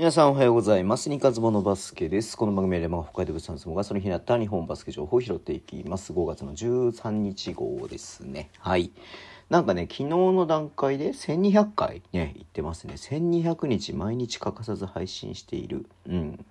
皆さんおはようございます。ニカズボのバスケです。この番組はレマ北海道物産相撲がその日にあった日本バスケ情報を拾っていきます。5月の13日号ですね。はい。なんかね、昨日の段階で1200回ね、行ってますね。1200日毎日欠かさず配信している。うん。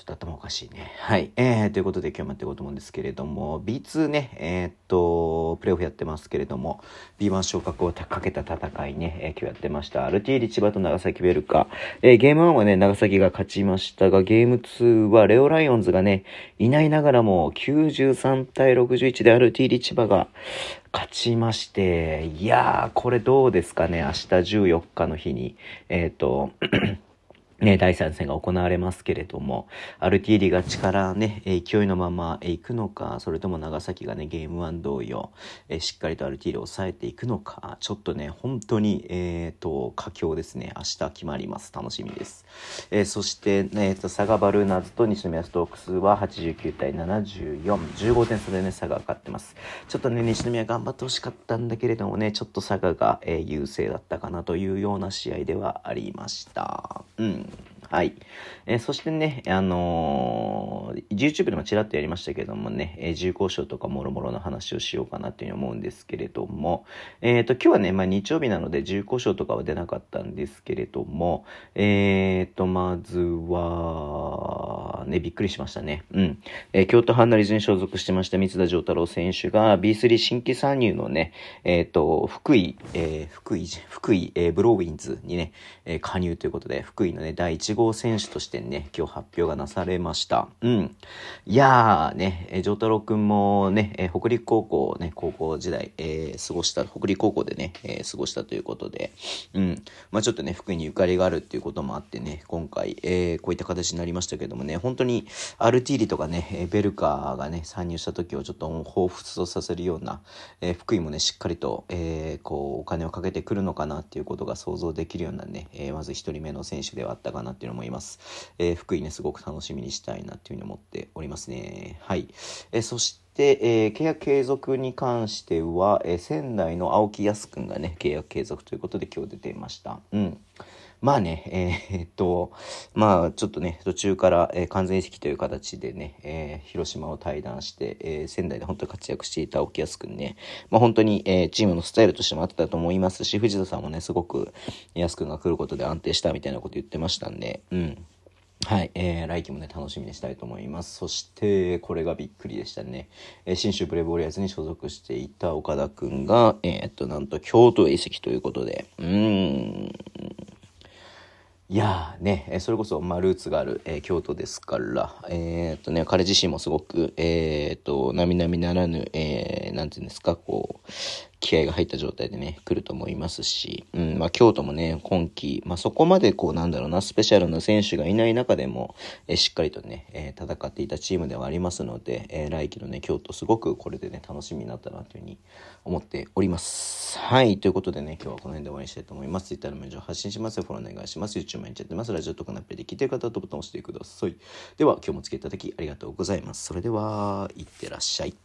ちょっと頭おかしいね。はい。えー、ということで今日もやっていこうと思うんですけれども、B2 ね、えーっと、プレーオフやってますけれども、B1 昇格をかけた戦いね、えー今日やってました。RT リ千葉と長崎ベルカ。えーゲーム1はね、長崎が勝ちましたが、ゲーム2はレオライオンズがね、いないながらも93対61で RT リ千葉が勝ちまして、いやー、これどうですかね、明日14日の日に、えーっと、ね、第3戦が行われますけれども、アルティーリが力ね、勢いのまま行くのか、それとも長崎がね、ゲーム1同様、えしっかりとアルティーリを抑えていくのか、ちょっとね、本当に、えっ、と、佳境ですね。明日決まります。楽しみです。えーそして、ね、えーと、佐賀バルーナーズと西宮ストークスは89対74、15点差でね、佐賀が勝ってます。ちょっとね、西宮頑張ってほしかったんだけれどもね、ちょっと佐賀が、え優勢だったかなというような試合ではありました。うん。はい。えーそしてね、あのー YouTube でもちらっとやりましたけどもね、えー自由交渉とかもろもろの話をしようかなというふうに思うんですけれども、えっ、と、今日はね、まあ日曜日なので重厚賞とかは出なかったんですけれども、えっ、と、まずは、ね、びっくりしましたね。うん。えー京都ハンナリズに所属してました三田丈太郎選手が B3 新規参入のね、えっ、と、福井、えー福井、福井、えーブローウィンズにね、えー加入ということで、福井のね、第1号選手としてね、今日発表がなされました。うん。いやーね、えー、丈太郎くんもね、えー北陸高校ね、高校時代、えー過ごした、北陸高校でね、えー過ごしたということで、うん。まあちょっとね、福井にゆかりがあるっていうこともあってね、今回、えーこういった形になりましたけどもね、本当にアルティーリとかね、えベルカーがね、参入した時をちょっと彷彿とさせるような、えー福井もね、しっかりと、えーこう、お金をかけてくるのかなっていうことが想像できるようなね、えーまず一人目の選手ではあったかなっていうのも思います。えー福井ね、すごく楽しみにしたいなっていうふうに思っておりますね。はい。えーそして、えー契約継続に関しては、えー仙台の青木康くんがね、契約継続ということで今日出ていました。うん。まあね、えーっと、まあちょっとね、途中から、えー完全移籍という形でね、えー広島を退団して、え仙台で本当に活躍していた沖安くんね、まあ本当に、えチームのスタイルとしてもあったと思いますし、藤田さんもね、すごく安くんが来ることで安定したみたいなこと言ってましたんで、うん。はい、えー、来季もね、楽しみにしたいと思います。そして、これがびっくりでしたね。えー、新州ブレイブウォリアーズに所属していた岡田くんが、えーっと、なんと、京都へ移籍ということで、うーん、いやーね、それこそ、まあ、ルーツがある、えー京都ですから、えーっとね、彼自身もすごく、えーっと、並々ならぬ、えーなんていうんですか、こう、気合が入った状態でね、来ると思いますし、うん、まあ、京都もね、今季、まあ、そこまでこう、なんだろうな、スペシャルな選手がいない中でも、えしっかりとね、えー戦っていたチームではありますので、えー来季のね、京都、すごくこれでね、楽しみになったなというふうに思っております。はい、ということでね、今日はこの辺で終わりにしたいと思います。Twitter のメールを発信します。フォローお願いします。YouTube 毎日やってます。ラジオとかのアプリで聞いてる方はボタンを押してください。では、今日もお付き合いいただきありがとうございます。それでは、いってらっしゃい。